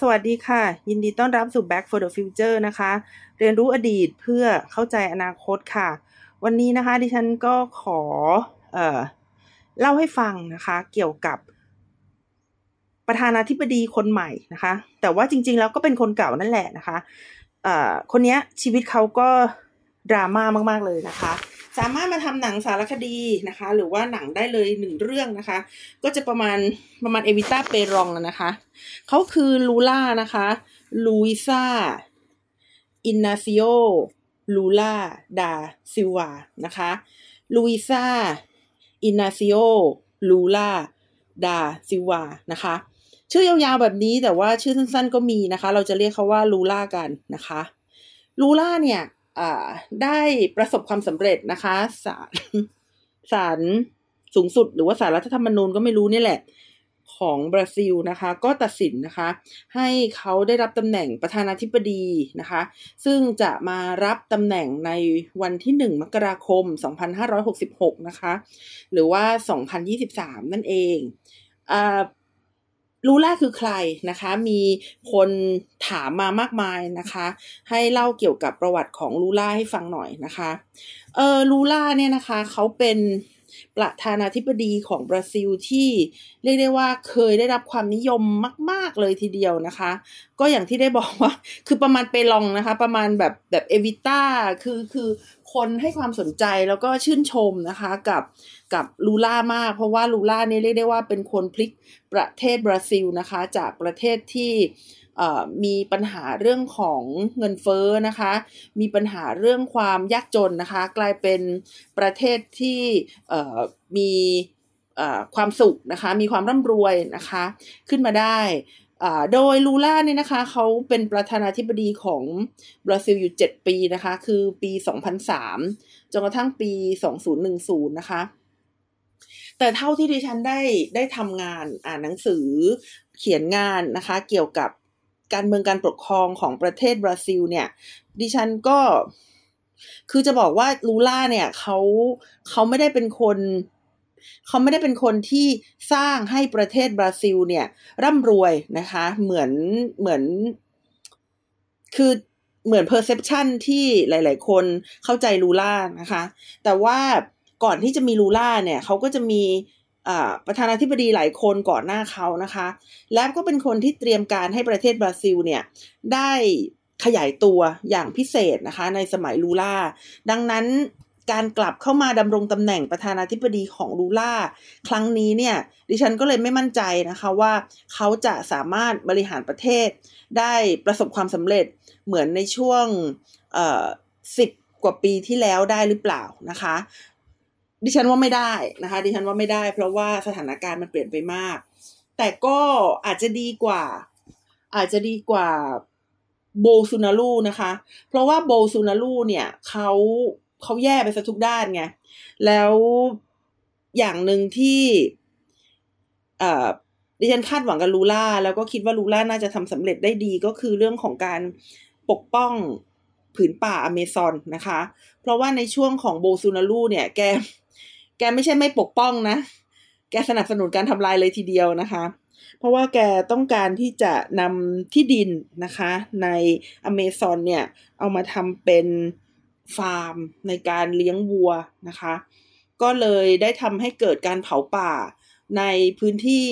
สวัสดีค่ะ ยินดีต้อนรับสู่ Back for the Future นะคะ เรียนรู้อดีตเพื่อเข้าใจอนาคตค่ะ วันนี้นะคะดิฉันก็ขอเอ่อเล่าให้ฟังนะคะ เกี่ยวกับประธานาธิบดีคนใหม่นะคะ แต่ว่าจริง ๆ แล้วก็เป็นคนเก่านั่นแหละนะคะเอ่อคนนี้ชีวิตเขาก็ดราม่ามาก ๆ เลยนะคะ สามารถมาทำหนังสารคดีนะคะ หรือว่าหนังได้เลยหนึ่งเรื่องนะคะ ก็จะประมาณประมาณเอวิต้าเปรองนะคะเขาคือลูล่านะคะลูอิซาอินนาซิโอลูล่าดาซิวานะคะลูอิซาอินนาซิโอลูล่าดาซิวานะคะชื่อยาวๆแบบนี้แต่ว่าชื่อสั้นๆก็มีนะคะ เราจะเรียกเขาว่าลูล่ากันนะคะลูล่าเนี่ย ได้ประสบความสำเร็จนะคะศาลศาลสูงสุด หรือว่าศาลรัฐธรรมนูญก็ไม่รู้นี่แหละ ของบราซิลนะคะ ก็ตัดสินนะคะ ให้เขาได้รับตำแหน่งประธานาธิบดีนะคะ ซึ่งจะมารับตำแหน่งในวันที่ 1 มกราคม 2566 นะคะ หรือว่า 2023 นั่นเอง ลูล่าคือใครนะคะ มีคนถามมามากมายนะคะ ให้เล่าเกี่ยวกับประวัติของลูล่าให้ฟังหน่อยนะคะ เออลูล่าเนี่ยนะคะเขาเป็น ประธานาธิบดีของบราซิลที่เรียกได้ว่าเคยได้รับความนิยมมาก ๆ เลยทีเดียวนะคะ ก็อย่างที่ได้บอกว่า คือประมาณเปลองนะคะ ประมาณแบบแบบเอวิต้าคือคือคนให้ความสนใจแล้วก็ชื่นชมนะคะกับกับลูล่ามาก เพราะว่าลูล่าเนี่ยเรียกได้ว่าเป็นคนพลิกประเทศบราซิลนะคะ จากประเทศที่ มีปัญหาเรื่องของเงินเฟ้อนะคะ มีปัญหาเรื่องความยากจนนะคะ กลายเป็นประเทศที่มีความสุขนะคะ มีความร่ำรวยนะคะ ขึ้นมาได้โดยลูล่าเนี่ยนะคะเขาเป็นประธานาธิบดีของบราซิลอยู่ 7 ปีนะคะ คือปี 2003 จนกระทั่งปี 2010 นะคะ แต่เท่าที่ดิฉันได้ได้ทำงานอ่านหนังสือเขียนงานนะคะ เกี่ยวกับ การเมืองการปกครองของประเทศบราซิล เนี่ย ดิฉันก็คือจะบอกว่าลูล่าเนี่ยเขาเขาไม่ได้เป็นคนเขาไม่ได้เป็นคนที่สร้างให้ประเทศบราซิล เนี่ย ร่ำรวยนะคะ เหมือนเหมือน คือเหมือน perception ที่หลาย ๆ คนเข้าใจลูล่านะคะ แต่ว่าก่อนที่จะมีลูล่าเนี่ยเขาก็จะมี ประธานาธิบดีหลายคนก่อนหน้าเขานะคะ และก็เป็นคนที่เตรียมการให้ประเทศบราซิลเนี่ยได้ขยายตัวอย่างพิเศษนะคะ ในสมัยลูล่า ดังนั้นการกลับเข้ามาดำรงตำแหน่งประธานาธิบดีของลูล่า ครั้งนี้เนี่ยดิฉันก็เลยไม่มั่นใจนะคะว่าเขาจะสามารถบริหารประเทศ ได้ประสบความสำเร็จเหมือนในช่วงสิบกว่าปีที่แล้วได้หรือเปล่านะคะ ดิฉันว่าไม่ได้นะคะ ดิฉันว่าไม่ได้ เพราะว่าสถานการณ์มันเปลี่ยนไปมาก แต่ก็อาจจะดีกว่า อาจจะดีกว่าโบซูนาลูนะคะ เพราะว่าโบซูนาลูเนี่ยเขาเขาแย่ไปซะทุกด้านไง แล้วอย่างหนึ่งที่ดิฉันคาดหวังกับลูล่า แล้วก็คิดว่าลูล่าน่าจะทำสำเร็จได้ดีก็คือเรื่องของการปกป้องผืนป่าอเมซอนนะคะ เพราะว่าในช่วงของโบซูนาลูเนี่ย แก แกไม่ใช่ไม่ปกป้องนะ แกสนับสนุนการทำลายเลยทีเดียวนะคะ เพราะว่าแกต้องการที่จะนำที่ดินนะคะ ในอเมซอนเนี่ย เอามาทำเป็นฟาร์มในการเลี้ยงวัวนะคะ ก็เลยได้ทำให้เกิดการเผาป่าในพื้นที่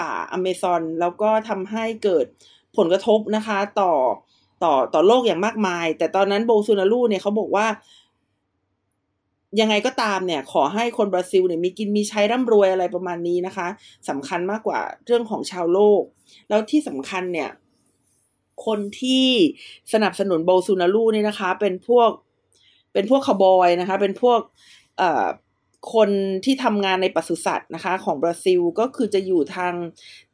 ป่าอเมซอนแล้วก็ทำให้เกิดผลกระทบนะคะต่อต่อต่อโลกอย่างมากมาย แต่ตอนนั้นโบซูนารูเนี่ยเขาบอกว่า ยังไงก็ตามเนี่ย ขอให้คนบราซิลเนี่ยมีกินมีใช้ร่ำรวยอะไรประมาณนี้นะคะสำคัญมากกว่าเรื่องของชาวโลก แล้วที่สำคัญเนี่ย คนที่สนับสนุนโบซูนารูนี่นะคะ เป็นพวกเป็นพวกคาบอยนะคะ เป็นพวกเอ่อคนที่ทำงานในปศุสัตว์นะคะ ของบราซิลก็คือจะอยู่ทาง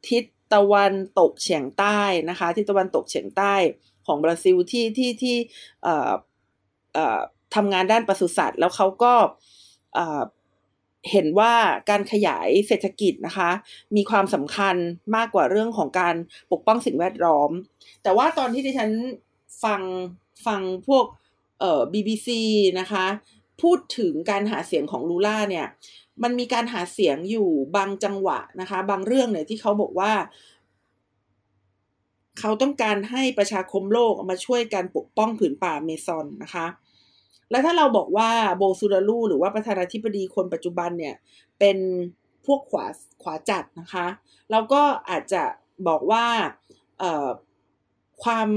ทิศตะวันตกเฉียงใต้นะคะ ทิศตะวันตกเฉียงใต้ของบราซิลที่ที่ที่เอ่อเอ่อ ทำงานด้านปศุสัตว์ แล้วเขาก็เห็นว่าการขยายเศรษฐกิจนะคะ มีความสำคัญมากกว่าเรื่องของการปกป้องสิ่งแวดล้อม แต่ว่าตอนที่ดิฉันฟังฟังพวกเอ่อ BBC นะคะ พูดถึงการหาเสียงของลูล่าเนี่ย มันมีการหาเสียงอยู่บางจังหวะนะคะ บางเรื่องเนี่ยที่เขาบอกว่า เขาต้องการให้ประชาคมโลกมาช่วยกันปกป้องผืนป่าเมซอนนะคะ แล้วถ้าเราบอกว่าโบซูราลูหรือว่าประธานาธิบดีคนปัจจุบันเนี่ย เป็นพวกขวาขวาจัดนะคะ เราก็อาจจะบอกว่าความ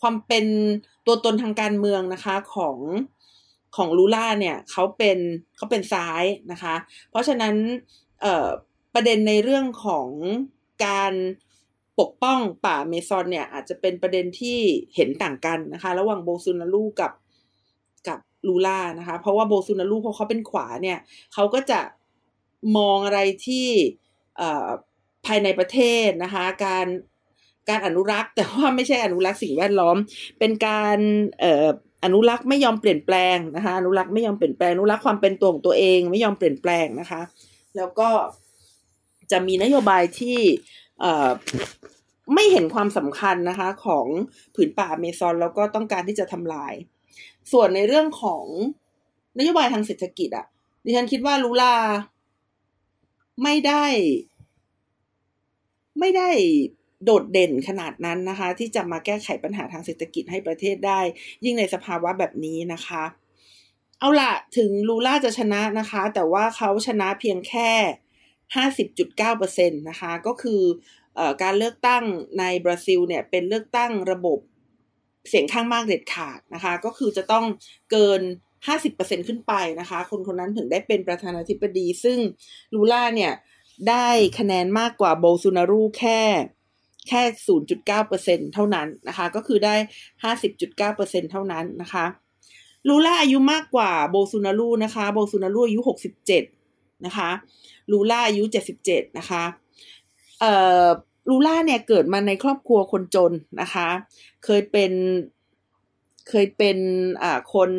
ความเป็นตัวตนทางการเมืองนะคะของของลูล่าเนี่ยเขาเป็นเขาเป็นซ้ายนะคะ เพราะฉะนั้นประเด็นในเรื่องของการปกป้องป่าเมซอนเนี่ยอาจจะเป็นประเด็นที่เห็นต่างกันนะคะ ระหว่างโบซูนาลูกับกับ ลูล่านะคะ เพราะว่าโบซูนาลูเพราะเขาเป็นขวาเนี่ยเขาก็จะมองอะไรที่ภายในประเทศนะคะ การการอนุรักษ์แต่ว่าไม่ใช่อนุรักษ์สิ่งแวดล้อม เป็นการอนุรักษ์ไม่ยอมเปลี่ยนแปลงนะคะอนุรักษ์ไม่ยอมเปลี่ยนแปลงอนุรักษ์ความเป็นตัวของตัวเองไม่ยอมเปลี่ยนแปลงนะคะ แล้วก็จะมีนโยบายที่ไม่เห็นความสำคัญนะคะของผืนป่าเมซอนแล้วก็ต้องการที่จะทำลาย ส่วนในเรื่องของนโยบายทางเศรษฐกิจอะดิฉันคิดว่าลูลาไม่ได้ ไม่ได้โดดเด่นขนาดนั้นนะคะ ที่จะมาแก้ไขปัญหาทางเศรษฐกิจให้ประเทศได้ ยิ่งในสภาวะแบบนี้นะคะ เอาละถึงลูล่าจะชนะนะคะ แต่ว่าเขาชนะเพียงแค่ห้าสิบจุดเก้าเปอร์เซ็นตนะคะ ก็คืออการเลือกตั้งในบราซิลเนี่ยเป็นเลือกตั้งระบบ เสียงข้างมากเด็ดขาดนะคะ ก็คือจะต้องเกิน 50%ขึ้นไปนะคะ คนคนนั้นถึงได้เป็นประธานาธิบดี ซึ่งลูล่าเนี่ยได้คะแนนมากกว่าโบซูนารูแค่แค่ 0.9%เท่านั้นนะคะ ก็คือได้ 50.9%เท่านั้นนะคะ ลูล่าอายุมากกว่าโบซูนารูนะคะ โบซูนารูอายุ 67 นะคะ ลูล่าอายุ 77 นะคะ เอ่อ ลูล่าเนี่ยเกิดมาในครอบครัวคนจนนะคะ เคยเป็นเคยเป็นอ่าคน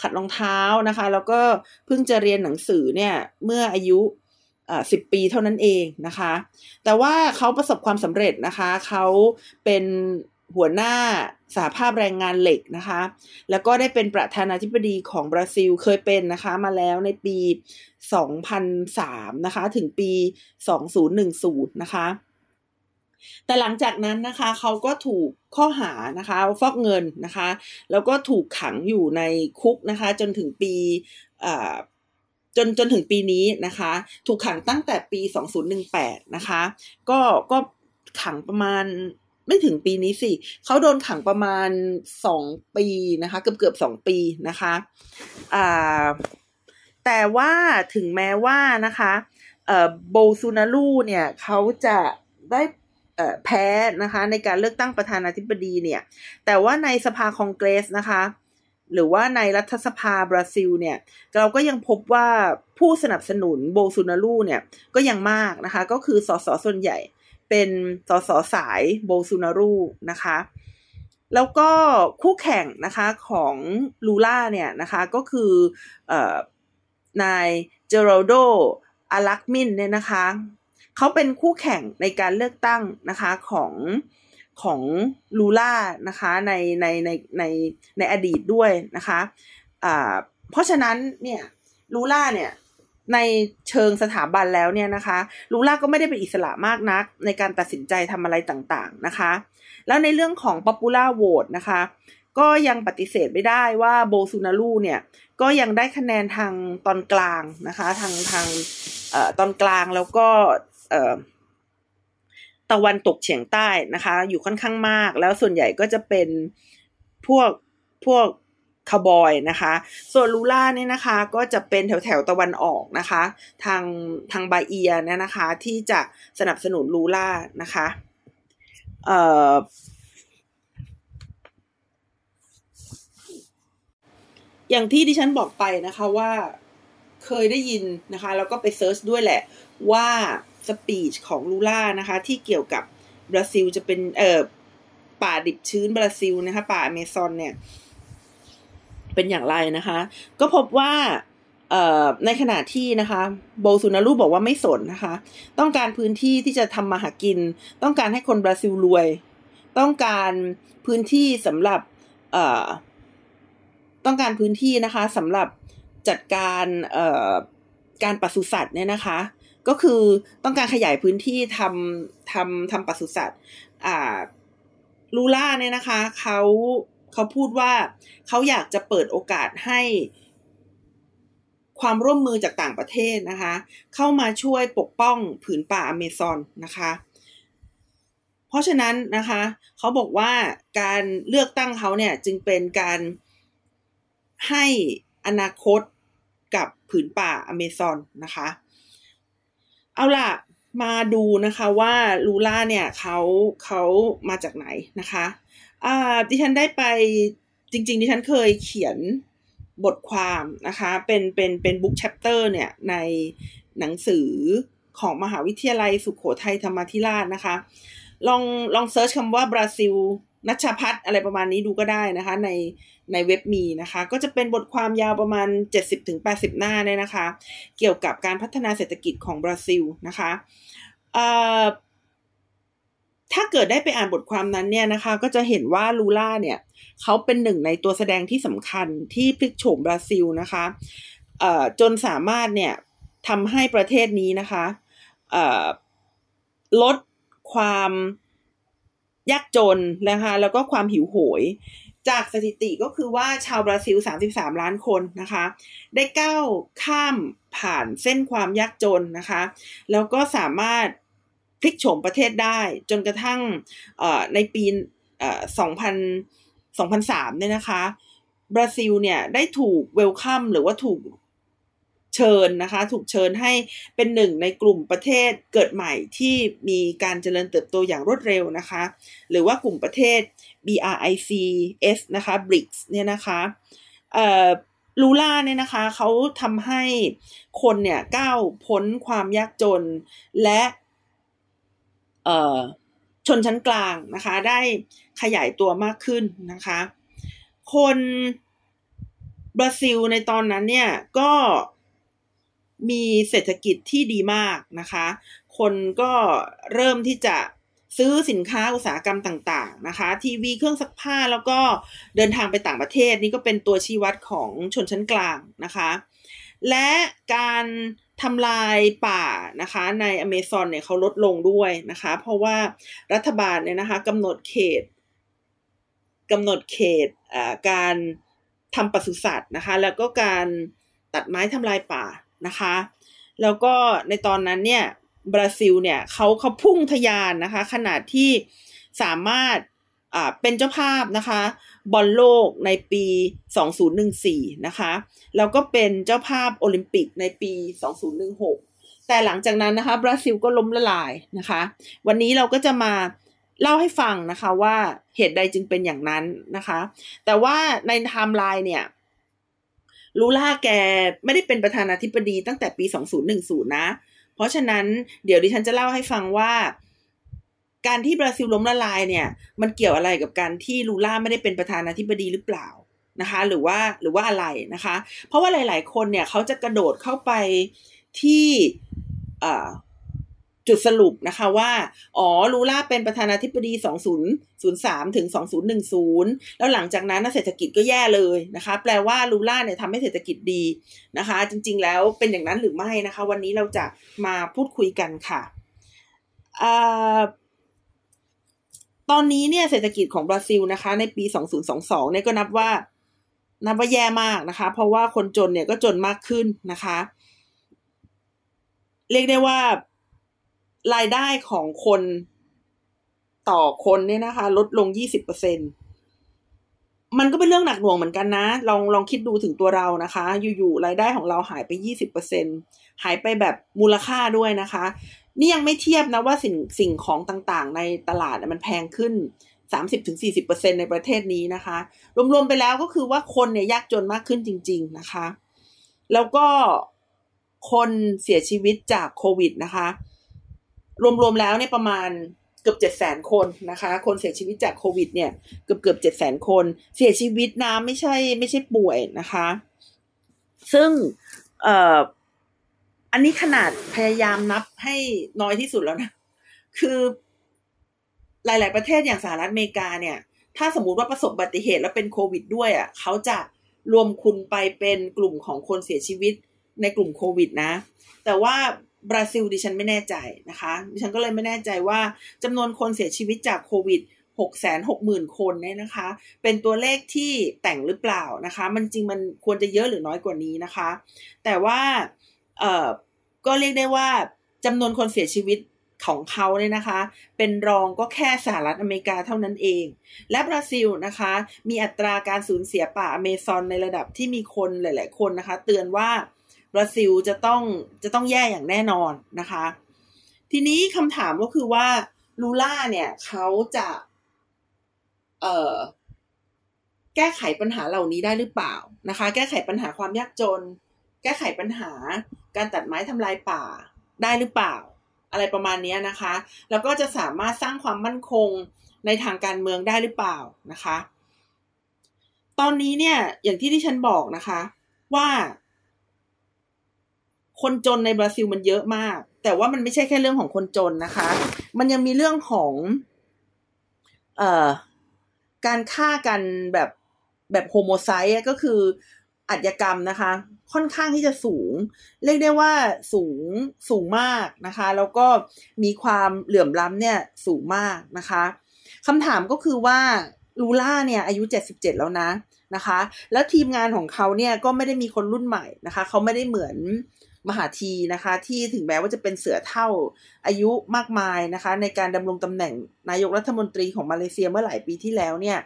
ขัดรองเท้านะคะ แล้วก็เพิ่งจะเรียนหนังสือเนี่ยเมื่ออายุสิบปีเท่านั้นเองนะคะ แต่ว่าเขาประสบความสำเร็จนะคะ เขาเป็นหัวหน้าสหภาพแรงงานเหล็กนะคะ แล้วก็ได้เป็นประธานาธิบดีของบราซิลเคยเป็นนะคะมาแล้วในปี 2003 นะคะ ถึงปี 2010 นะคะ แต่หลังจากนั้นนะคะเขาก็ถูกข้อหานะคะฟอกเงินนะคะ แล้วก็ถูกขังอยู่ในคุกนะคะ จนถึงปีจนจนถึงปีนี้นะคะ ถูกขังตั้งแต่ปี 2018 นะคะ ก็ก็ขังประมาณไม่ถึงปีนี้สิเขาโดนขังประมาณสองปีนะคะ เกือบเกือบสองปีนะคะอ่าแต่ว่าถึงแม้ว่านะคะเอ่อโบซูนาลูเนี่ยเขาจะได้ แพ้นะคะในการเลือกตั้งประธานาธิบดีเนี่ย แต่ว่าในสภาคองเกรสนะคะ หรือว่าในรัฐสภาบราซิลเนี่ย เราก็ยังพบว่าผู้สนับสนุนโบซูนารูเนี่ยก็ยังมากนะคะ ก็คือสสส่วนใหญ่เป็นสสสายโบซูนารูนะคะ แล้วก็คู่แข่งนะคะของลูล่าเนี่ยนะคะก็คืออนายเจโรโดอารักมินเนี่ยนะคะ เขาเป็นคู่แข่งในการเลือกตั้งนะคะของของลูล่านะคะในในในในในอดีตด้วยนะคะอ่าเพราะฉะนั้นเนี่ยลูล่าเนี่ยในเชิงสถาบันแล้วเนี่ยนะคะลูล่าก็ไม่ได้เป็นอิสระมากนัก ในการตัดสินใจทำอะไรต่างๆนะคะ แล้วในเรื่องของ popular vote นะคะ ก็ยังปฏิเสธไม่ได้ว่าโบซูนาลูเนี่ย ก็ยังได้คะแนนทางตอนกลางนะคะ ทางทางเอ่อตอนกลางแล้วก็ ตะวันตกเฉียงใต้นะคะ อยู่ค่อนข้างมาก แล้วส่วนใหญ่ก็จะเป็นพวกพวกคาบอยนะคะ ส่วนลูล่านี่นะคะ ก็จะเป็นแถวแถวตะวันออกนะคะ ทางทางบาเอียเนี่ยนะคะ ที่จะสนับสนุนลูล่านะคะเอ่ออย่างที่ดิฉันบอกไปนะคะว่าเคยได้ยินนะคะ แล้วก็ไป search ด้วยแหละว่า speech ของลูล่านะคะ ที่เกี่ยวกับบราซิลจะเป็นเอ่อป่าดิบชื้นบราซิลนะคะ ป่าอเมซอนเนี่ย เป็นอย่างไรนะคะ ก็พบว่าเอ่อในขณะที่นะคะโบซูนารูบอกว่าไม่สนนะคะ ต้องการพื้นที่ที่จะทำมาหากิน ต้องการให้คนบราซิลรวย ต้องการพื้นที่สำหรับเอ่อต้องการพื้นที่นะคะสำหรับจัดการเอ่อการปศุสัตว์เนี่ยนะคะ ก็คือต้องการขยายพื้นที่ทำทำทำปศุสัตว์อ่าลูล่าเนี่ยนะคะเขาเขาพูดว่าเขาอยากจะเปิดโอกาสให้ความร่วมมือจากต่างประเทศนะคะ เข้ามาช่วยปกป้องผืนป่าอเมซอนนะคะ เพราะฉะนั้นนะคะเขาบอกว่าการเลือกตั้งเขาเนี่ยจึงเป็นการให้อนาคตกับผืนป่าอเมซอนนะคะ เอาล่ะมาดูนะคะว่าลูล่าเนี่ยเขาเขามาจากไหนนะคะอ่าดิฉันได้ไปจริงๆดิฉันเคยเขียนบทความนะคะเป็นเป็นเป็น book chapter เนี่ยในหนังสือของมหาวิทยาลัยสุขโขทัยธรรมาธิราชนะคะ ลองลอง search คำว่าบราซิลนัชพัฒอะไรประมาณนี้ดูก็ได้นะคะ ใน ในเว็บมีนะคะ ก็จะเป็นบทความยาวประมาณ 70-80 หน้าเนี่ยนะคะ เกี่ยวกับการพัฒนาเศรษฐกิจของบราซิลนะคะถ้าเกิดได้ไปอ่านบทความนั้นเนี่ยนะคะ ก็จะเห็นว่าลูล่าเนี่ยเขาเป็นหนึ่งในตัวแสดงที่สำคัญที่พลิกโฉมบราซิลนะคะจนสามารถเนี่ยทำให้ประเทศนี้นะคะลดความยากจนนะคะแล้วก็ความหิวโหย จากสถิติก็คือว่าชาวบราซิล 33 ล้านคนนะคะ ได้ก้าวข้ามผ่านเส้นความยากจนนะคะ แล้วก็สามารถพลิกโฉมประเทศได้จนกระทั่งในปี2000 2003เนี่ยนะคะบราซิลเนี่ยได้ถูกเวลคัมหรือว่าถูก เชิญนะคะ ถูกเชิญให้เป็นหนึ่งในกลุ่มประเทศเกิดใหม่ที่มีการเจริญเติบโตอย่างรวดเร็วนะคะ หรือว่ากลุ่มประเทศ BRICS นะคะ BRICS เนี่ยนะคะลูล่าเนี่ยนะคะเขาทำให้คนเนี่ยก้าวพ้นความยากจนและชนชั้นกลางนะคะ ได้ขยายตัวมากขึ้นนะคะ คนบราซิลในตอนนั้นเนี่ยก็ มีเศรษฐกิจที่ดีมากนะคะ คนก็เริ่มที่จะซื้อสินค้าอุตสาหกรรมต่างๆนะคะ ทีวีเครื่องซักผ้าแล้วก็เดินทางไปต่างประเทศนี่ก็เป็นตัวชี้วัดของชนชั้นกลางนะคะ และการทำลายป่านะคะในอเมซอนเนี่ยเขาลดลงด้วยนะคะ เพราะว่ารัฐบาลเนี่ยนะคะกำหนดเขตกำหนดเขตการทำปศุสัตว์นะคะ แล้วก็การตัดไม้ทำลายป่า นะคะ แล้วก็ในตอนนั้นเนี่ยบราซิลเนี่ยเขาเขาพุ่งทยานนะคะ ขนาดที่สามารถอ่าเป็นเจ้าภาพนะคะบอลโลกในปี 2014 นะคะแล้วก็เป็นเจ้าภาพโอลิมปิกในปี 2016 แต่หลังจากนั้นนะคะบราซิลก็ล้มละลายนะคะ วันนี้เราก็จะมาเล่าให้ฟังนะคะว่าเหตุใดจึงเป็นอย่างนั้นนะคะ แต่ว่าในไทม์ไลน์เนี่ย ลูล่าแกไม่ได้เป็นประธานาธิบดีตั้งแต่ปี 2010 นะ เพราะฉะนั้นเดี๋ยวดิฉันจะเล่าให้ฟังว่า การที่บราซิลล้มละลายเนี่ย มันเกี่ยวอะไรกับการที่ลูล่าไม่ได้เป็นประธานาธิบดีหรือเปล่านะคะ หรือว่าหรือว่าอะไรนะคะ เพราะว่าหลาย ๆ คนเนี่ยเขาจะกระโดดเข้าไปที่ จุดสรุปนะคะว่า อ๋อ ลูล่าเป็นประธานาธิบดี 2003 ถึง 2010 แล้วหลังจากนั้นเศรษฐกิจก็แย่เลยนะคะ แปลว่าลูล่าเนี่ยทำให้เศรษฐกิจดีนะคะ จริงๆ แล้วเป็นอย่างนั้นหรือไม่นะคะ วันนี้เราจะมาพูดคุยกันค่ะตอนนี้เนี่ยเศรษฐกิจของบราซิลนะคะ ในปี 2022 เนี่ยก็นับว่า นับว่าแย่มากนะคะ เพราะว่าคนจนเนี่ยก็จนมากขึ้นนะคะ เรียกได้ว่า รายได้ของคนต่อคนเนี่ยนะคะ ลดลง20%เปอร์เซ็นมันก็เป็นเรื่องหนักหน่วงเหมือนกันนะ ลองลองคิดดูถึงตัวเรานะคะ อยู่ๆรายได้ของเราหายไป20%หายไปแบบมูลค่าด้วยนะคะ นี่ยังไม่เทียบนะว่าสิ่งสิ่งของต่างๆ ในตลาดมันแพงขึ้น30-40%ในประเทศนี้นะคะ รวมๆไปแล้วก็คือว่าคนเนี่ยยากจนมากขึ้นจริง ๆนะคะ แล้วก็คนเสียชีวิตจากโควิดนะคะ รวมๆแล้วเนี่ยประมาณเกือบเจ็ดแสนคนนะคะ คนเสียชีวิตจากโควิดเนี่ยเกือบเกือบเจ็ดแสนคน เสียชีวิตนะไม่ใช่ไม่ใช่ป่วยนะคะ ซึ่งเอ่ออันนี้ขนาดพยายามนับให้น้อยที่สุดแล้วนะ คือหลาย ๆ ประเทศอย่างสหรัฐอเมริกาเนี่ย ถ้าสมมุติว่าประสบอุบัติเหตุแล้วเป็นโควิดด้วยอะ่ะเขาจะรวมคุณไปเป็นกลุ่มของคนเสียชีวิตในกลุ่มโควิดนะ แต่ว่า บราซิลดิฉันไม่แน่ใจนะคะ ดิฉันก็เลยไม่แน่ใจว่าจำนวนคนเสียชีวิตจากโควิดหกแสนหกหมื่นคนเนี่ยนะคะ เป็นตัวเลขที่แต่งหรือเปล่านะคะ มันจริงมันควรจะเยอะหรือน้อยกว่านี้นะคะ แต่ว่าเอ่อก็เรียกได้ว่าจำนวนคนเสียชีวิตของเขาเนี่ยนะคะ เป็นรองก็แค่สหรัฐอเมริกาเท่านั้นเอง และบราซิลนะคะ มีอัตราการสูญเสียป่าอเมซอนในระดับที่มีคนหลาย ๆ คนนะคะ เตือนว่า บราซิลจะต้องจะต้องแย่อย่างแน่นอนนะคะ ทีนี้คำถามก็คือว่าลูล่าเนี่ยเขาจะเอ่อแก้ไขปัญหาเหล่านี้ได้หรือเปล่านะคะ แก้ไขปัญหาความยากจน แก้ไขปัญหาการตัดไม้ทำลายป่าได้หรือเปล่า อะไรประมาณนี้นะคะ แล้วก็จะสามารถสร้างความมั่นคงในทางการเมืองได้หรือเปล่านะคะ ตอนนี้เนี่ยอย่างที่ที่ฉันบอกนะคะ ว่า คนจนในบราซิลมันเยอะมาก แต่ว่ามันไม่ใช่แค่เรื่องของคนจนนะคะ มันยังมีเรื่องของ เอ่อ การฆ่ากันแบบแบบโฮโมไซต์ก็คืออัจกรรมนะคะ ค่อนข้างที่จะสูง เรียกได้ว่าสูงสูงมากนะคะ แล้วก็มีความเหลื่อมล้ำเนี่ยสูงมากนะคะคำถามก็คือว่าลูล่าเนี่ยอายุ 77 แล้วนะนะคะ แล้วทีมงานของเขาเนี่ยก็ไม่ได้มีคนรุ่นใหม่นะคะ เขาไม่ได้เหมือน มหาทีนะคะ ที่ถึงแม้ว่าจะเป็นเสือเท่าอายุมากมายนะคะ ในการดำรงตำแหน่งนายกรัฐมนตรีของมาเลเซียเมื่อหลายปีที่แล้วเนี่ย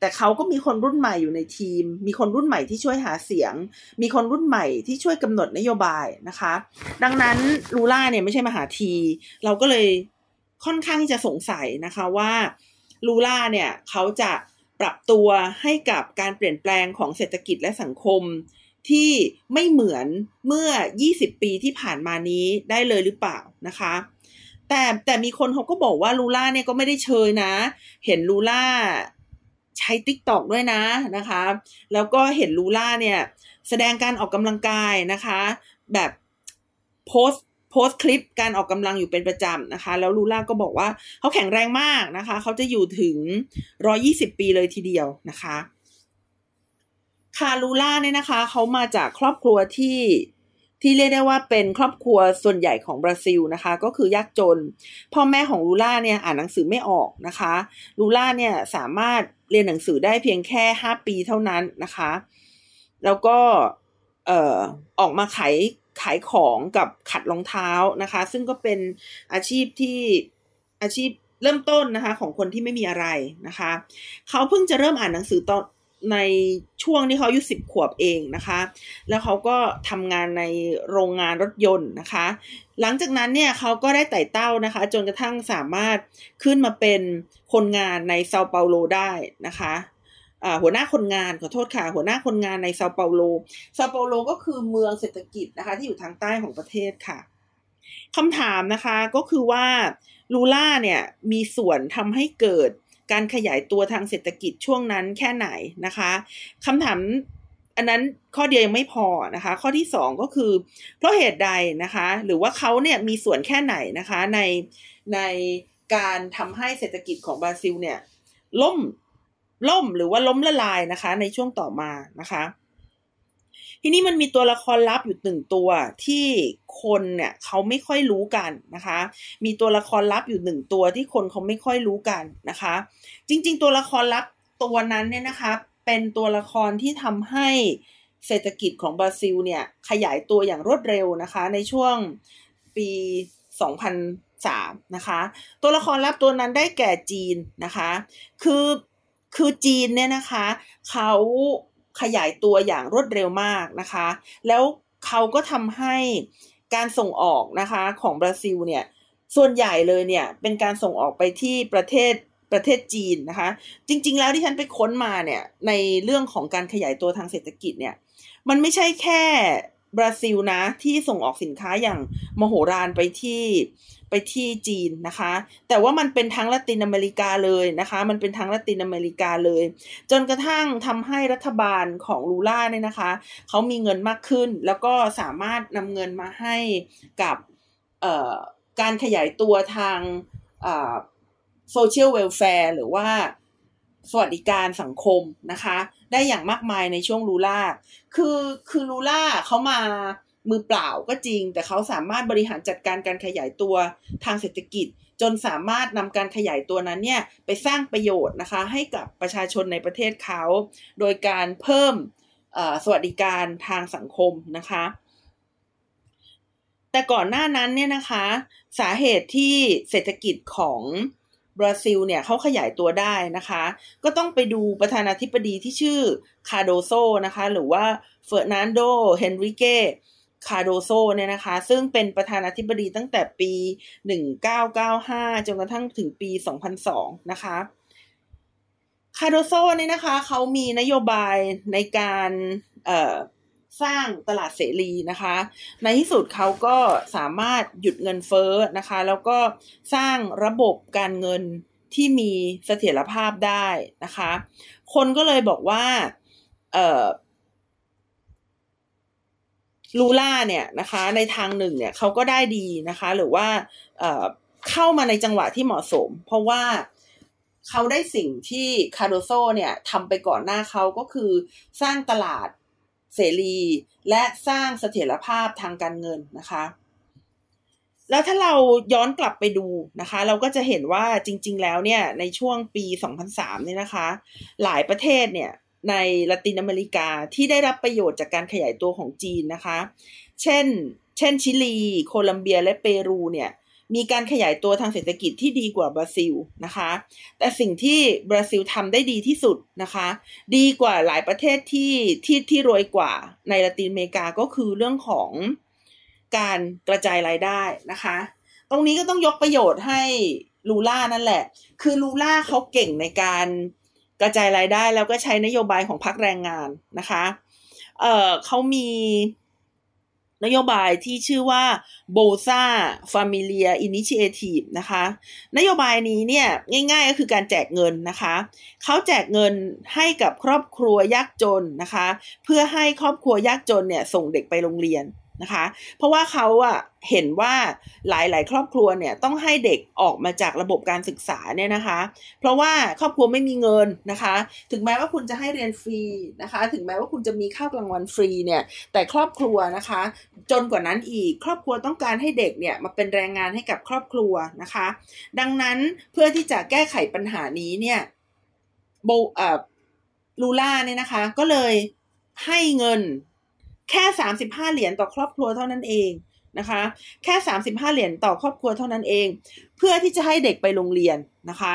แต่เขาก็มีคนรุ่นใหม่อยู่ในทีม มีคนรุ่นใหม่ที่ช่วยหาเสียง มีคนรุ่นใหม่ที่ช่วยกำหนดนโยบายนะคะ ดังนั้นลูล่าเนี่ยไม่ใช่มหาที เราก็เลยค่อนข้างที่จะสงสัยนะคะว่าลูล่าเนี่ยเขาจะปรับตัวให้กับการเปลี่ยนแปลงของเศรษฐกิจและสังคม ที่ไม่เหมือนเมื่อ 20 ปีที่ผ่านมานี้ได้เลยหรือเปล่านะคะ แต่แต่มีคนเขาก็บอกว่าลูล่าเนี่ยก็ไม่ได้เชยนะ เห็นลูล่าใช้ TikTok ด้วยนะนะคะ แล้วก็เห็นลูล่าเนี่ย แสดงการออกกำลังกายนะคะ แบบโพสต์โพสต์คลิปการออกกำลังอยู่เป็นประจำนะคะ แล้วลูล่าก็บอกว่าเขาแข็งแรงมากนะคะ เขาจะอยู่ถึง 120 ปีเลยทีเดียวนะคะ คารูล่าเนี่ยนะคะ เขามาจากครอบครัวที่ที่เรียกได้ว่าเป็นครอบครัวส่วนใหญ่ของบราซิลนะคะ ก็คือยากจน พ่อแม่ของลูล่าเนี่ยอ่านหนังสือไม่ออกนะคะลูล่าเนี่ยสามารถเรียนหนังสือได้เพียงแค่ห้าปีเท่านั้นนะคะ แล้วก็เอ่อออกมาขายขายของกับขัดรองเท้านะคะ ซึ่งก็เป็นอาชีพที่อาชีพเริ่มต้นนะคะ ของคนที่ไม่มีอะไรนะคะ เขาเพิ่งจะเริ่มอ่านหนังสือตอน ในช่วงที่เขาอายุสิบขวบเองนะคะ แล้วเขาก็ทำงานในโรงงานรถยนต์นะคะ หลังจากนั้นเนี่ยเขาก็ได้ไต่เต้านะคะ จนกระทั่งสามารถขึ้นมาเป็นคนงานในเซาเปาโลได้นะคะหัวหน้าคนงานขอโทษค่ะ หัวหน้าคนงานในเซาเปาโลเซาเปาโลก็คือเมืองเศรษฐกิจนะคะ ที่อยู่ทางใต้ของประเทศค่ะคำถามนะคะก็คือว่าลูล่าเนี่ยมีส่วนทำให้เกิด การขยายตัวทางเศรษฐกิจช่วงนั้นแค่ไหนนะคะคำถามอันนั้นข้อเดียวยังไม่พอนะคะ ข้อที่สองก็คือ เพราะเหตุใดนะคะ หรือว่าเขาเนี่ยมีส่วนแค่ไหนนะคะในในการทำให้เศรษฐกิจของบราซิลเนี่ยล่มล่มหรือว่าล้มละลายนะคะ ในช่วงต่อมานะคะ ทีนี้มันมีตัวละครลับอยู่หนึ่งตัวที่คนเนี่ยเขาไม่ค่อยรู้กันนะคะ มีตัวละครลับอยู่หนึ่งตัวที่คนเขาไม่ค่อยรู้กันนะคะ จริง ๆ ตัวละครลับตัวนั้นเนี่ยนะคะเป็นตัวละครที่ทำให้เศรษฐกิจของบราซิลเนี่ยขยายตัวอย่างรวดเร็วนะคะ ในช่วงปี 2003 นะคะ ตัวละครลับตัวนั้นได้แก่จีนนะคะ คือคือจีนเนี่ยนะคะเขา ขยายตัวอย่างรวดเร็วมากนะคะ แล้วเขาก็ทำให้การส่งออกนะคะของบราซิลเนี่ยส่วนใหญ่เลยเนี่ยเป็นการส่งออกไปที่ประเทศประเทศจีนนะคะ จริง ๆ แล้วที่ฉันไปค้นมาเนี่ยในเรื่องของการขยายตัวทางเศรษฐกิจเนี่ยมันไม่ใช่แค่ บราซิลนะ ที่ส่งออกสินค้าอย่างมโหฬารไปที่ไปที่จีนนะคะ แต่ว่ามันเป็นทั้งละตินอเมริกาเลยนะคะ มันเป็นทั้งละตินอเมริกาเลย จนกระทั่งทำให้รัฐบาลของลูล่าเนี่ยนะคะเขามีเงินมากขึ้น แล้วก็สามารถนำเงินมาให้กับการขยายตัวทาง social welfare หรือว่าสวัสดิการสังคมนะคะ ได้อย่างมากมายในช่วงลูล่า คือคือลูล่าเขามามือเปล่าก็จริง แต่เขาสามารถบริหารจัดการการขยายตัวทางเศรษฐกิจ จนสามารถนำการขยายตัวนั้นเนี่ยไปสร้างประโยชน์นะคะ ให้กับประชาชนในประเทศเขา โดยการเพิ่มสวัสดิการทางสังคมนะคะ แต่ก่อนหน้านั้นเนี่ยนะคะ สาเหตุที่เศรษฐกิจของ บราซิลเนี่ยเขาขยายตัวได้นะคะ ก็ต้องไปดูประธานาธิบดีที่ชื่อคาโดโซนะคะ หรือว่าเฟอร์นันโดเฮนริเกคาโดโซเนี่ยนะคะ ซึ่งเป็นประธานาธิบดีตั้งแต่ปี 1995 จนกระทั่งถึงปี 2002 นะคะ คาโดโซเนี่ยนะคะเขามีนโยบายในการ สร้างตลาดเสรีนะคะ ในที่สุดเขาก็สามารถหยุดเงินเฟ้อนะคะ แล้วก็สร้างระบบการเงินที่มีเสถียรภาพได้นะคะ คนก็เลยบอกว่าเลูล่าเนี่ยนะคะในทางหนึ่งเนี่ยเขาก็ได้ดีนะคะ หรือว่าเเข้ามาในจังหวะที่เหมาะสม เพราะว่าเขาได้สิ่งที่คาร์โดโซเนี่ยทำไปก่อนหน้าเขาก็คือสร้างตลาด เสรี และสร้างเสถียรภาพทางการเงินนะคะ แล้วถ้าเราย้อนกลับไปดูนะคะ เราก็จะเห็นว่าจริง ๆ แล้วเนี่ยในช่วงปี 2003เนี่ยนะคะ หลายประเทศเนี่ยในละตินอเมริกาที่ได้รับประโยชน์จากการขยายตัวของจีนนะคะ เช่น เช่นชิลี โคลัมเบียและเปรูเนี่ย มีการขยายตัวทางเศรษฐกิจที่ดีกว่าบราซิลนะคะ แต่สิ่งที่บราซิลทำได้ดีที่สุดนะคะ ดีกว่าหลายประเทศที่ที่ที่รวยกว่าในละตินอเมริกาก็คือเรื่องของการกระจายรายได้นะคะ ตรงนี้ก็ต้องยกประโยชน์ให้ลูล่านั่นแหละ คือลูล่าเขาเก่งในการกระจายรายได้แล้วก็ใช้นโยบายของพรรคแรงงานนะคะ เออเขามี นโยบายที่ชื่อว่า BOSA Familia Initiative นะคะ นโยบายนี้เนี่ยง่ายๆก็คือการแจกเงินนะคะ เขาแจกเงินให้กับครอบครัวยากจนนะคะ เพื่อให้ครอบครัวยากจนเนี่ยส่งเด็กไปโรงเรียน นะคะ เพราะว่าเขาอะเห็นว่าหลาย ๆ ครอบครัวเนี่ยต้องให้เด็กออกมาจากระบบการศึกษาเนี่ยนะคะ เพราะว่าครอบครัวไม่มีเงินนะคะ ถึงแม้ว่าคุณจะให้เรียนฟรีนะคะ ถึงแม้ว่าคุณจะมีข้าวกลางวันฟรีเนี่ยแต่ครอบครัวนะคะ จนกว่านั้นอีกครอบครัวต้องการให้เด็กเนี่ยมาเป็นแรงงานให้กับครอบครัวนะคะ ดังนั้นเพื่อที่จะแก้ไขปัญหานี้เนี่ยโบเอ่อลูล่าเนี่ยนะคะ ก็เลยให้เงิน แค่สามสิบห้าเหรียญต่อครอบครัวเท่านั้นเองนะคะ แค่สามสิบห้าเหรียญต่อครอบครัวเท่านั้นเอง เพื่อที่จะให้เด็กไปโรงเรียนนะคะ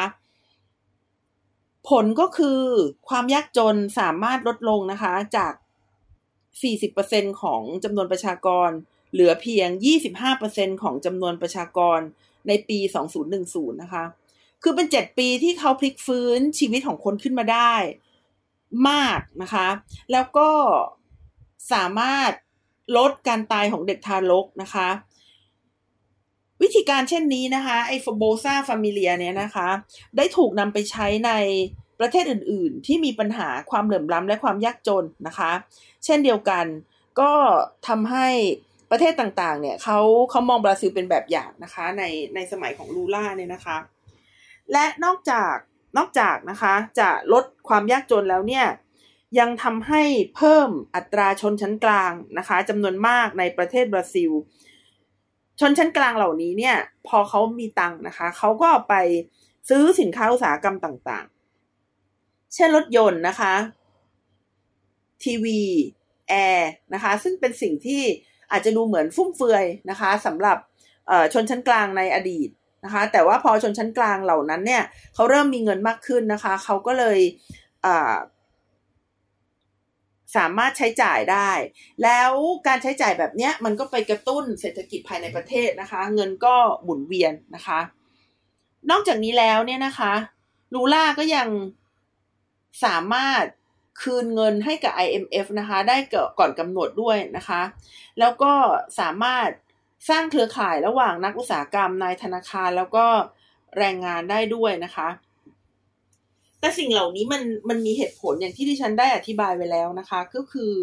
ผลก็คือความยากจนสามารถลดลงนะคะจาก 40%ของจำนวนประชากร เหลือเพียง 25%ของจำนวนประชากรในปี 2010 นะคะ คือเป็น 7 ปีที่เขาพลิกฟื้นชีวิตของคนขึ้นมาได้มากนะคะ แล้วก็ สามารถลดการตายของเด็กทารกนะคะ วิธีการเช่นนี้นะคะไอฟโบซาฟามิเลียเนี่ยนะคะ ได้ถูกนำไปใช้ในประเทศอื่นๆ ที่มีปัญหาความเหลื่อมล้ำและความยากจนนะคะ เช่นเดียวกันก็ทำให้ประเทศต่างๆ เนี่ยเขาเขามองบราซิลเป็นแบบอย่างนะคะในในสมัยของลูล่าเนี่ยนะคะ และนอกจากนอกจากนะคะจะลดความยากจนแล้วเนี่ย ยังทำให้เพิ่มอัตราชนชั้นกลางนะคะจำนวนมากในประเทศบราซิล ชนชั้นกลางเหล่านี้เนี่ย พอเขามีตังค์นะคะ เขาก็ไปซื้อสินค้าอุตสาหกรรมต่างๆ เช่นรถยนต์นะคะ ทีวีแอร์นะคะ ซึ่งเป็นสิ่งที่อาจจะดูเหมือนฟุ่มเฟือยนะคะสำหรับชนชั้นกลางในอดีตนะคะ แต่ว่าพอชนชั้นกลางเหล่านั้นเนี่ยเขาเริ่มมีเงินมากขึ้นนะคะ เขาก็เลย สามารถใช้จ่ายได้ แล้วการใช้จ่ายแบบนี้มันก็ไปกระตุ้นเศรษฐกิจภายในประเทศนะคะ เงินก็หมุนเวียนนะคะ นอกจากนี้แล้วเนี่ยนะคะลูล่าก็ยังสามารถคืนเงินให้กับ IMF นะคะ ได้ก่อนกำหนดด้วยนะคะ แล้วก็สามารถสร้างเครือข่ายระหว่างนักอุตสาหกรรมนายธนาคารแล้วก็แรงงานได้ด้วยนะคะ แต่สิ่งเหล่านี้มันมันมีเหตุผลอย่างที่ที่ฉันได้อธิบายไว้แล้วนะคะ ก็คือ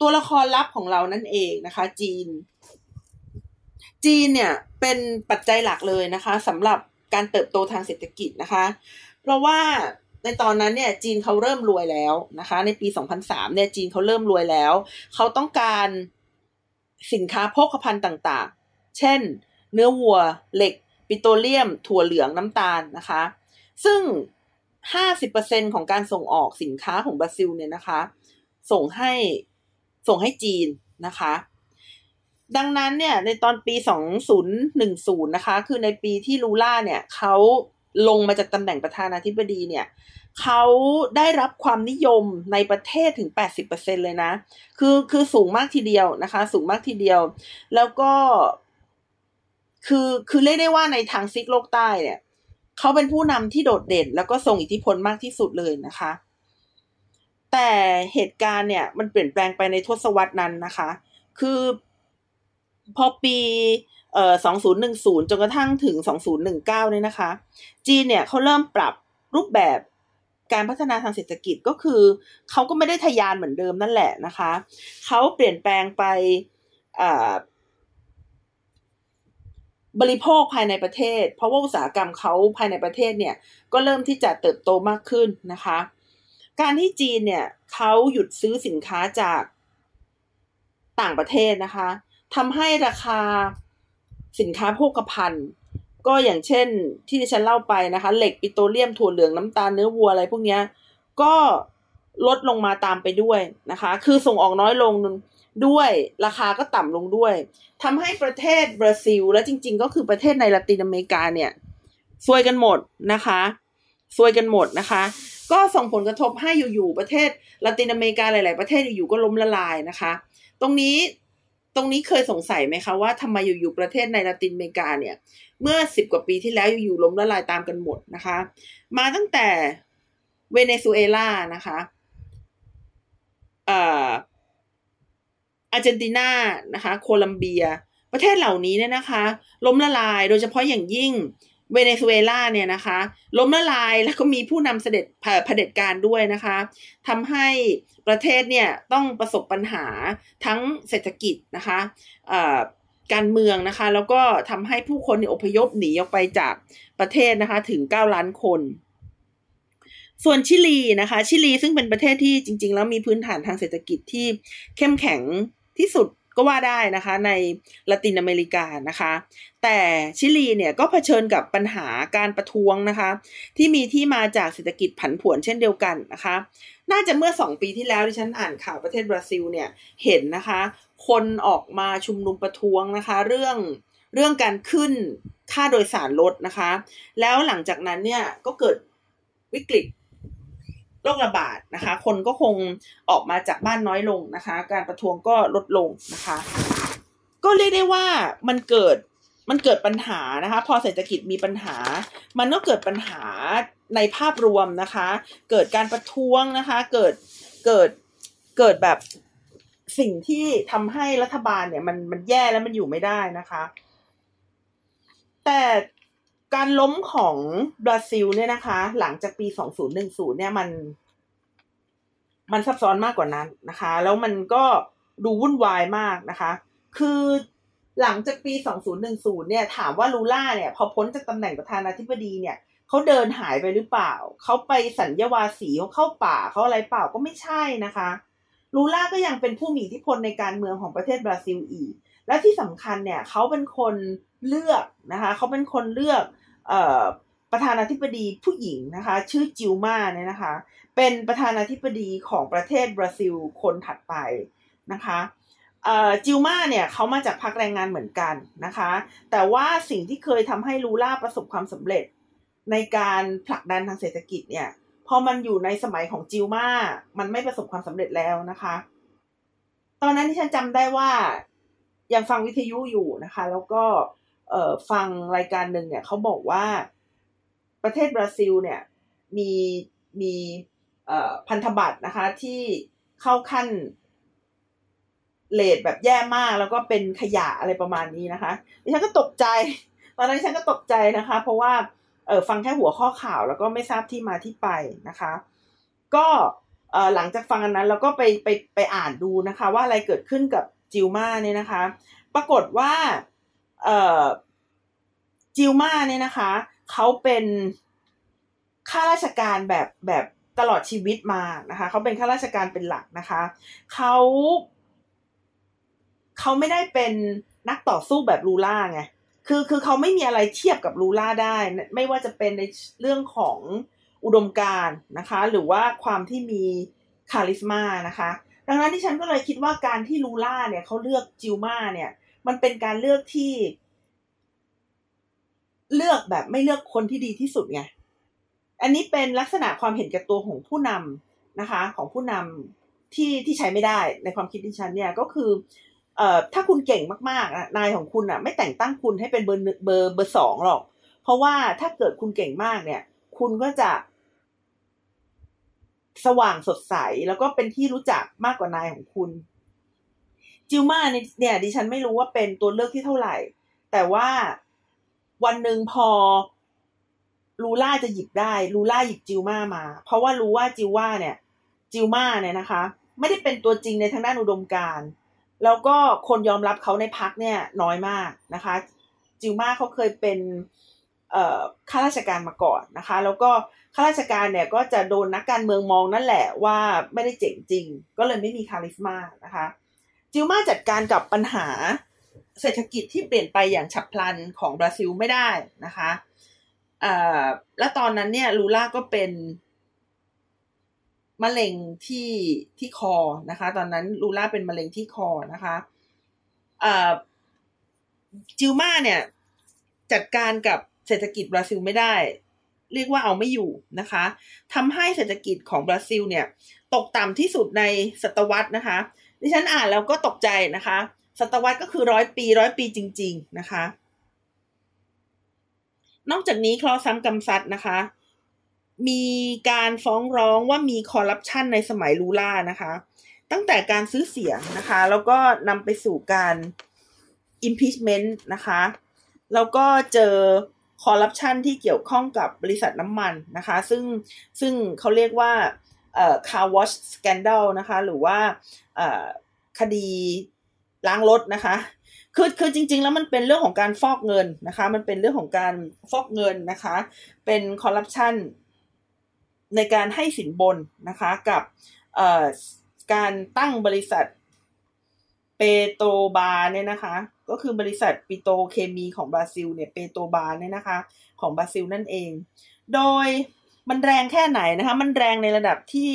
ตัวละครลับของเรานั่นเองนะคะ จีน จีนเนี่ยเป็นปัจจัยหลักเลยนะคะสำหรับการเติบโตทางเศรษฐกิจนะคะ เพราะว่าในตอนนั้นเนี่ยจีนเขาเริ่มรวยแล้วนะคะ ในปี 2003 เนี่ยจีนเขาเริ่มรวยแล้ว เขาต้องการสินค้าโภคภัณฑ์ต่างๆ เช่น เนื้อวัว เหล็ก ปิโตรเลียม ถั่วเหลืองน้ำตาลนะคะ ซึ่ง 50%ของการส่งออกสินค้าของบราซิลเนี่ยนะคะ ส่งให้ส่งให้จีนนะคะ ดังนั้นเนี่ยในตอนปี 2010 นะคะ คือในปีที่ลูล่าเนี่ยเขาลงมาจากตำแหน่งประธานาธิบดีเนี่ยเขาได้รับความนิยมในประเทศถึง 80%เลยนะ คือคือสูงมากทีเดียวนะคะ สูงมากทีเดียว แล้วก็ คือคือเรียกได้ว่าในทางซิกโลกใต้เนี่ย เขาเป็นผู้นำที่โดดเด่น แล้วก็ทรงอิทธิพลมากที่สุดเลยนะคะ แต่เหตุการณ์เนี่ยมันเปลี่ยนแปลงไปในทศวรรษนั้นนะคะ คือพอปีเอ่อ2010 จนกระทั่งถึง 2019 เนี่ยนะคะ จีนเนี่ยเขาเริ่มปรับรูปแบบการพัฒนาทางเศรษฐกิจก็คือ เขาก็ไม่ได้ทะยานเหมือนเดิมนั่นแหละนะคะ เขาเปลี่ยนแปลงไป บริโภคภายในประเทศ เพราะว่าอุตสาหกรรมเขาภายในประเทศเนี่ยก็เริ่มที่จะเติบโตมากขึ้นนะคะ การที่จีนเนี่ยเขาหยุดซื้อสินค้าจากต่างประเทศนะคะทำให้ราคาสินค้าโภคภัณฑ์ก็อย่างเช่นที่ฉันเล่าไปนะคะ เหล็กปิโตรเลียมถั่วเหลืองน้ำตาลเนื้อวัวอะไรพวกนี้ก็ลดลงมาตามไปด้วยนะคะ คือส่งออกน้อยลง ด้วยราคาก็ต่ำลงด้วยทำให้ประเทศบราซิล และจริง ๆ ก็คือประเทศในละตินอเมริกาเนี่ยซวยกันหมดนะคะซวยกันหมดนะคะ ก็ส่งผลกระทบให้อยู่ๆประเทศละตินอเมริกาหลาย ๆ ประเทศอยู่ๆก็ล้มละลายนะคะ ตรงนี้ตรงนี้เคยสงสัยไหมคะว่าทำไมอยู่ๆประเทศในละตินอเมริกาเนี่ย เมื่อสิบกว่าปีที่แล้วอยู่ๆล้มละลายตามกันหมดนะคะ มาตั้งแต่เวเนซุเอลานะคะเอาร์เจนตินานะคะ โคลัมเบีย ประเทศเหล่านี้เนี่ยนะคะ ล้มละลายโดยเฉพาะอย่างยิ่งเวเนซุเอลาเนี่ยนะคะ ล้มละลายแล้วก็มีผู้นำเสด็จเผด็จการด้วยนะคะทำให้ประเทศเนี่ยต้องประสบปัญหาทั้งเศรษฐกิจนะคะการเมืองนะคะ แล้วก็ทำให้ผู้คนอพยพหนีออกไปจากประเทศนะคะถึง 9 ล้านคน ส่วนชิลีนะคะ ชิลีซึ่งเป็นประเทศที่จริง ๆ แล้วมีพื้นฐานทางเศรษฐกิจที่เข้มแข็ง ที่สุดก็ว่าได้นะคะในละตินอเมริกานะคะ แต่ชิลีเนี่ยก็เผชิญกับปัญหาการประท้วงนะคะ ที่มีที่มาจากเศรษฐกิจผันผวนเช่นเดียวกันนะคะ น่าจะเมื่อสองปีที่แล้วที่ฉันอ่านข่าวประเทศบราซิลเนี่ยเห็นนะคะ คนออกมาชุมนุมประท้วงนะคะ เรื่องเรื่องการขึ้นค่าโดยสารลดนะคะ แล้วหลังจากนั้นเนี่ยก็เกิดวิกฤต โรคระบาดนะคะ คนก็คงออกมาจากบ้านน้อยลงนะคะ การประท้วงก็ลดลงนะคะ ก็เรียกได้ว่ามันเกิดมันเกิดปัญหานะคะ พอเศรษฐกิจมีปัญหา มันก็เกิดปัญหาในภาพรวมนะคะ เกิดการประท้วงนะคะ เกิดเกิดเกิดแบบสิ่งที่ทำให้รัฐบาลเนี่ยมันมันแย่แล้วมันอยู่ไม่ได้นะคะ แต่ การล้มของบราซิลเนี่ยนะคะ หลังจากปี 2010 เนี่ยมัน มันซับซ้อนมากกว่านั้นนะคะ แล้วมันก็ดูวุ่นวายมากนะคะ คือหลังจากปี 2010 เนี่ย ถามว่าลูล่าเนี่ย พอพ้นจากตำแหน่งประธานาธิบดีเนี่ยเขาเดินหายไปหรือเปล่า เขาไปสัญญาวาสีเขาเข้าป่าเขาอะไรเปล่าก็ไม่ใช่นะคะ ลูล่าก็ยังเป็นผู้มีอิทธิพลในการเมืองของประเทศบราซิลอีก และที่สำคัญเนี่ยเขาเป็นคนเลือกนะคะ เขาเป็นคนเลือก ประธานาธิบดีผู้หญิงนะคะ ชื่อจิลมาเนี่ยนะคะ เป็นประธานาธิบดีของประเทศบราซิลคนถัดไปนะคะจิลมาเนี่ยเขามาจากพรรคแรงงานเหมือนกันนะคะ แต่ว่าสิ่งที่เคยทำให้ลูล่าประสบความสำเร็จในการผลักดันทางเศรษฐกิจเนี่ยพอมันอยู่ในสมัยของจิลมามันไม่ประสบความสำเร็จแล้วนะคะ ตอนนั้นที่ฉันจำได้ว่ายังฟังวิทยุอยู่นะคะ แล้วก็เอ่อฟังรายการหนึ่งเนี่ยเขาบอกว่าประเทศบราซิลเนี่ยมีมีเอ่อพันธบัตรนะคะที่เข้าขั้นเลทแบบแย่มากแล้วก็เป็นขยะอะไรประมาณนี้นะคะดิฉันก็ตกใจ ตอนนั้นดิฉันก็ตกใจนะคะ เพราะว่าเออฟังแค่หัวข้อข่าวแล้วก็ไม่ทราบที่มาที่ไปนะคะ ก็เออหลังจากฟังอันนั้นเราก็ไปไปไปอ่านดูนะคะ ว่าอะไรเกิดขึ้นกับจิลมาเนี่ยนะคะ ปรากฏว่า เอ่อจิลมาเนี่ยนะคะ เขาเป็นข้าราชการแบบแบบตลอดชีวิตมานะคะ เขาเป็นข้าราชการเป็นหลักนะคะ เขาเขาไม่ได้เป็นนักต่อสู้แบบลูล่าไง คือคือเขาไม่มีอะไรเทียบกับลูล่าได้ ไม่ว่าจะเป็นในเรื่องของอุดมการณ์นะคะ หรือว่าความที่มี charisma นะคะ ดังนั้นดิฉันก็เลยคิดว่าการที่ลูล่าเนี่ยเขาเลือกจิลมาเนี่ย มันเป็นการเลือกที่ เลือกแบบไม่เลือกคนที่ดีที่สุดไง อันนี้เป็นลักษณะความเห็นแก่ตัวของผู้นำนะคะ ของผู้นำที่ที่ใช้ไม่ได้ในความคิดดิฉันเนี่ยก็คือเอ่อถ้าคุณเก่งมากๆนายของคุณอะ ไม่แต่งตั้งคุณให้เป็นเบอร์เบอร์เบอร์สองหรอก เพราะว่าถ้าเกิดคุณเก่งมากเนี่ย คุณก็จะ สว่างสดใสแล้วก็เป็นที่รู้จักมากกว่านายของคุณ จิลมาเนี่ยดิฉันไม่รู้ว่าเป็นตัวเลือกที่เท่าไหร่ แต่ว่าวันหนึ่งพอลูล่าจะหยิบได้ลูล่าหยิบจิลมามา เพราะว่ารู้ว่าจิลว่าเนี่ย จิลมาเนี่ยนะคะ ไม่ได้เป็นตัวจริงในทางด้านอุดมการแล้วก็คนยอมรับเขาในพักเนี่ยน้อยมากนะคะ จิลมาเขาเคยเป็นข้าราชการมาก่อนนะคะ แล้วก็ข้าราชการเนี่ยก็จะโดนนักการเมืองมองนั่นแหละว่าไม่ได้เจ๋งจริง ก็เลยไม่มีคาริสมานะคะ จิลมาจัดการกับปัญหาเศรษฐกิจที่เปลี่ยนไปอย่างฉับพลันของบราซิลไม่ได้นะคะและตอนนั้นเนี่ยลูล่าก็เป็นมะเร็งที่ที่คอนะคะ ตอนนั้นลูล่าเป็นมะเร็งที่คอนะคะจิลมาเนี่ยจัดการกับเศรษฐกิจบราซิลไม่ได้ เรียกว่าเอาไม่อยู่นะคะทำให้เศรษฐกิจของบราซิลเนี่ย ตกต่ำที่สุดในศตวรรษนะคะ ดิฉันอ่านแล้วก็ตกใจนะคะ ศตวรรษก็คือร้อยปีร้อยปีจริง ๆนะคะ นอกจากนี้คลอซ้ำกำซัดนะคะ มีการฟ้องร้องว่ามีคอร์รัปชันในสมัยลูล่านะคะ ตั้งแต่การซื้อเสียงนะคะ แล้วก็นำไปสู่การ impeachment นะคะ แล้วก็เจอคอร์รัปชันที่เกี่ยวข้องกับบริษัทน้ำมันนะคะ ซึ่งซึ่งเขาเรียกว่า เอ่อ car wash scandal นะคะ หรือว่าคดีล้างรถนะคะ คือคือจริง ๆ แล้วมันเป็นเรื่องของการฟอกเงินนะคะ มันเป็นเรื่องของการฟอกเงินนะคะ เป็นคอร์รัปชันในการให้สินบนนะคะกับการตั้งบริษัทเปโตรบาเนี่ยนะคะ ก็คือบริษัทปิโตเคมีของบราซิลเนี่ยเปโตรบาเนี่ยนะคะ ของบราซิลนั่นเอง โดย มันแรงแค่ไหนนะคะ มันแรงในระดับที่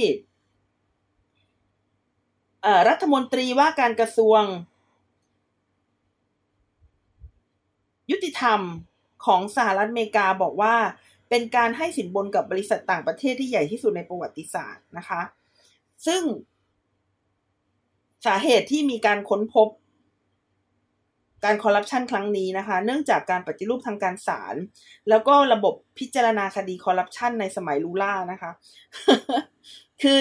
รัฐมนตรีว่าการกระทรวง ยุติธรรมของสหรัฐอเมริกาบอกว่าเป็นการให้สินบนกับบริษัทต่างประเทศที่ใหญ่ที่สุดในประวัติศาสตร์นะคะ ซึ่งสาเหตุที่มีการค้นพบ การคอร์รัปชันครั้งนี้นะคะ เนื่องจากการปฏิรูปทางการศาลแล้วก็ระบบพิจารณาคดีคอร์รัปชันในสมัยลูล่านะคะ คือ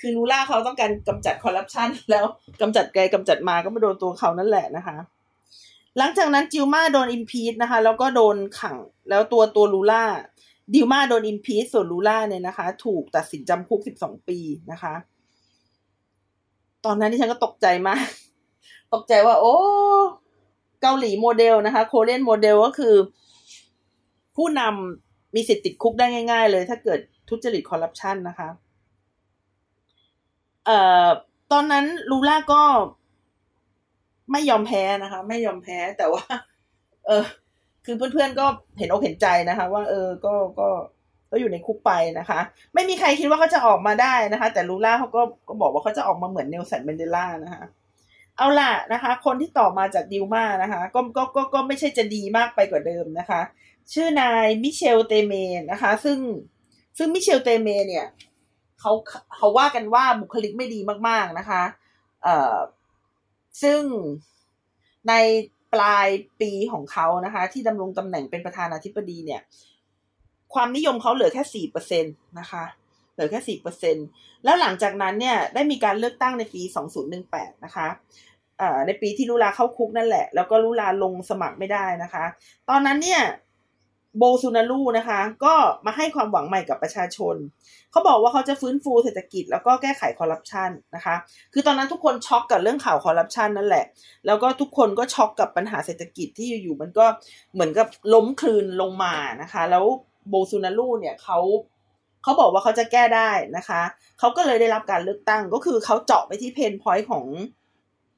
คือลูล่าเขาต้องการกำจัดคอร์รัปชันแล้วกำจัดไปกำจัดมาก็มาโดนตัวเขานั่นแหละนะคะ หลังจากนั้นจิลมาโดน impeach นะคะ แล้วก็โดนขังแล้วตัวตัวลูล่าดิลมาโดน impeach ส่วนลูล่าเนี่ยนะคะ ถูกตัดสินจำคุกสิบสองปีนะคะ ตอนนั้นที่ฉันก็ตกใจมาก ตกใจว่า โอ้ เกาหลีโมเดลนะคะ Korean model ก็คือ ผู้นำมีสิทธิ์ติดคุกได้ง่าย ๆ เลย ถ้าเกิดทุจริตคอร์รัปชันนะคะ เอ่อ ตอนนั้นลูล่าก็ไม่ยอมแพ้นะคะ ไม่ยอมแพ้แต่ว่า เออ คือเพื่อนๆก็เห็นอกเห็นใจนะคะ ว่า เออ ก็ก็ก็อยู่ในคุกไปนะคะ ไม่มีใครคิดว่าเขาจะออกมาได้นะคะ แต่ลูล่าเขาก็ก็บอกว่าเขาจะออกมาเหมือนเนลสันเมนเดล่านะคะ เอาล่ะนะคะ คนที่ต่อมาจากดิลมานะคะก็ก็ก็ก็ไม่ใช่จะดีมากไปกว่าเดิมนะคะ ชื่อนายมิเชลเตเมร์นะคะ ซึ่งซึ่งมิเชลเตเมร์เนี่ยเขาเขาว่ากันว่าบุคลิกไม่ดีมาก ๆนะคะเอ่อซึ่งในปลายปีของเขานะคะ ที่ดำรงตำแหน่งเป็นประธานาธิบดีเนี่ย ความนิยมเขาเหลือแค่สี่เปอร์เซ็นตนะคะเหลือแค่สี่เปอร์เซ็นแล้วหลังจากนั้นเนี่ยได้มีการเลือกตั้งในปีสองศูนย์หนึ่งแปดนะคะ ในปีที่ลูลาเข้าคุกนั่นแหละ แล้วก็ลูลาลงสมัครไม่ได้นะคะ ตอนนั้นเนี่ยโบซูนารูนะคะ ก็มาให้ความหวังใหม่กับประชาชน เขาบอกว่าเขาจะฟื้นฟูเศรษฐกิจ แล้วก็แก้ไขคอร์รัปชันนะคะ คือตอนนั้นทุกคนช็อกกับเรื่องข่าวคอร์รัปชันนั่นแหละ แล้วก็ทุกคนก็ช็อกกับปัญหาเศรษฐกิจที่อยู่ๆมันก็เหมือนกับล้มครืนลงมานะคะ แล้วโบลโซนารูเนี่ยเขาเขาบอกว่าเขาจะแก้ได้นะคะ เขาก็เลยได้รับการเลือกตั้งก็คือเขาเจาะไปที่ pain point ของ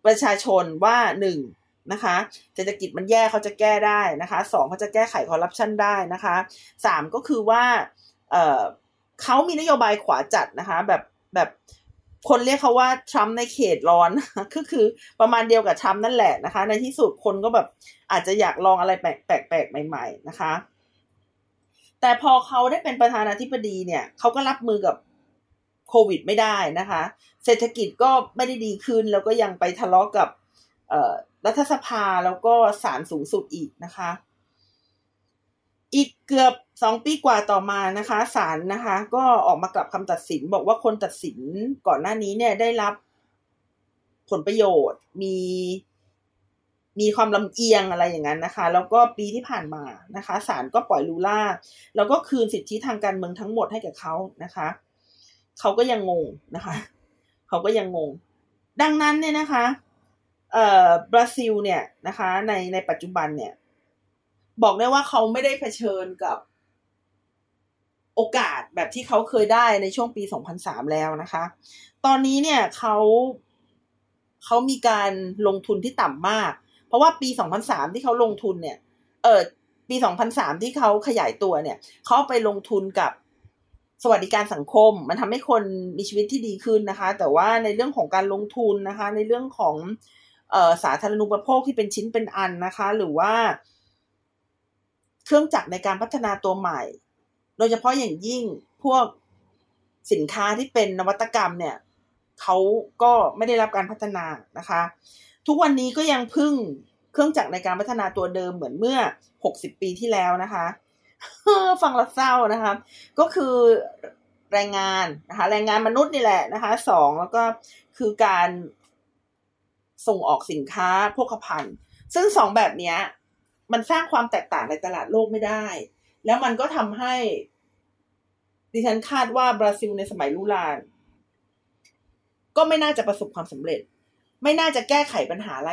ประชาชนว่าหนึ่งนะคะเศรษฐกิจมันแย่เขาจะแก้ได้นะคะสองเขาจะแก้ไขคอร์รัปชันได้นะคะสามก็คือว่าเออเขามีนโยบายขวาจัดนะคะแบบแบบคนเรียกเขาว่าทรัมป์ในเขตร้อนก็คือประมาณเดียวกับทรัมป์นั่นแหละนะคะ ในที่สุดคนก็แบบอาจจะอยากลองอะไรแปลกๆใหม่ ๆ นะคะ แต่พอเขาได้เป็นประธานาธิบดีเนี่ยเขาก็รับมือกับ โควิดไม่ได้นะคะ เศรษฐกิจก็ไม่ได้ดีขึ้น แล้วก็ยังไปทะเลาะกับรัฐสภาแล้วก็ศาลสูงสุดอีกนะคะ อีกเกือบสองปีกว่าต่อมานะคะศาลนะคะ ก็ออกมากลับคำตัดสิน บอกว่าคนตัดสินก่อนหน้านี้เนี่ยได้รับผลประโยชน์ มีมีความลำเอียงอะไรอย่างนั้นนะคะ แล้วก็ปีที่ผ่านมานะคะศาลก็ปล่อยลูล่า แล้วก็คืนสิทธิทางการเมืองทั้งหมดให้กับเขานะคะ เขาก็ยังงงนะคะ เขาก็ยังงง ดังนั้นเนี่ยนะคะ เอ่อบราซิลเนี่ยนะคะ ในในปัจจุบันเนี่ย บอกได้ว่าเขาไม่ได้เผชิญกับโอกาสแบบที่เขาเคยได้ในช่วงปี 2003 แล้วนะคะ ตอนนี้เนี่ยเขาเขามีการลงทุนที่ต่ำมาก เพราะว่าปี 2003 ที่เขาลงทุนเนี่ย เออปี 2003 ที่เขาขยายตัวเนี่ย เขาไปลงทุนกับ สวัสดิการสังคม มันทำให้คนมีชีวิตที่ดีขึ้นนะคะ แต่ว่าในเรื่องของการลงทุนนะคะ ในเรื่องของออสาธารณูปโภคที่เป็นชิ้นเป็นอันนะคะ หรือว่า เครื่องจักรในการพัฒนาตัวใหม่ โดยเฉพาะอย่างยิ่งพวกสินค้าที่เป็นนวัตกรรมเนี่ยเขาก็ไม่ได้รับการพัฒนานะคะ ทุกวันนี้ก็ยังพึ่งเครื่องจักรในการพัฒนาตัวเดิมเหมือนเมื่อ 60 ปีที่แล้วนะคะ ฟังล้วเศร้านะคะ ก็คือแรงงานนะคะแรงงานมนุษย์นี่แหละนะคะสองแล้วก็คือการส่งออกสินค้าพวกภัณฑ์ ซึ่งสองแบบนี้มันสร้างความแตกต่างในตลาดโลกไม่ได้ แล้วมันก็ทำให้ ดิฉันคาดว่าบราซิลในสมัยลูลานก็ไม่น่าจะประสบความสำเร็จ ไม่น่าจะแก้ไขปัญหาอะไร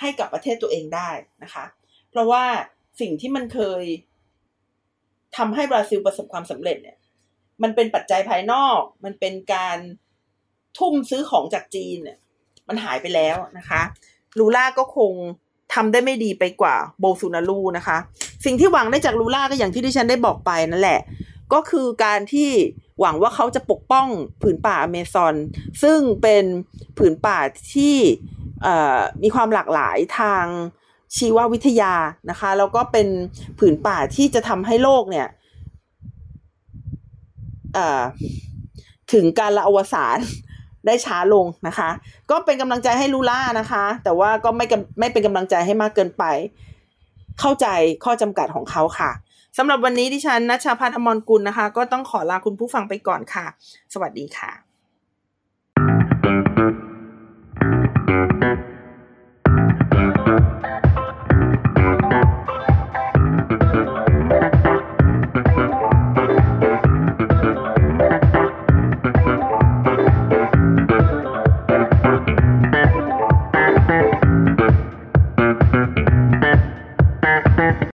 ให้กับประเทศตัวเองได้นะคะ เพราะว่าสิ่งที่มันเคย ทำให้บราซิลประสบความสำเร็จเนี่ย มันเป็นปัจจัยภายนอก มันเป็นการทุ่มซื้อของจากจีนเนี่ย มันหายไปแล้วนะคะลูล่าก็คงทำได้ไม่ดีไปกว่าโบซูนารูนะคะ สิ่งที่หวังได้จากลูล่าก็อย่างที่ดิฉันได้บอกไปนั่นแหละ ก็คือการที่หวังว่าเขาจะปกป้องผืนป่าอเมซอน ซึ่งเป็นผืนป่าที่มีความหลากหลายทาง ชีววิทยานะคะแล้วก็เป็นผืนป่าที่จะทำให้โลกเนี่ยถึงการละอวสานได้ช้าลงนะคะ ก็เป็นกำลังใจให้ลูล่านะคะ แต่ว่าก็ไม่ไม่เป็นกำลังใจให้มากเกินไป เข้าใจข้อจำกัดของเขาค่ะสำหรับวันนี้ดิฉันนัชชาพัฒนอมรกุลนะคะ ก็ต้องขอลาคุณผู้ฟังไปก่อนค่ะ สวัสดีค่ะ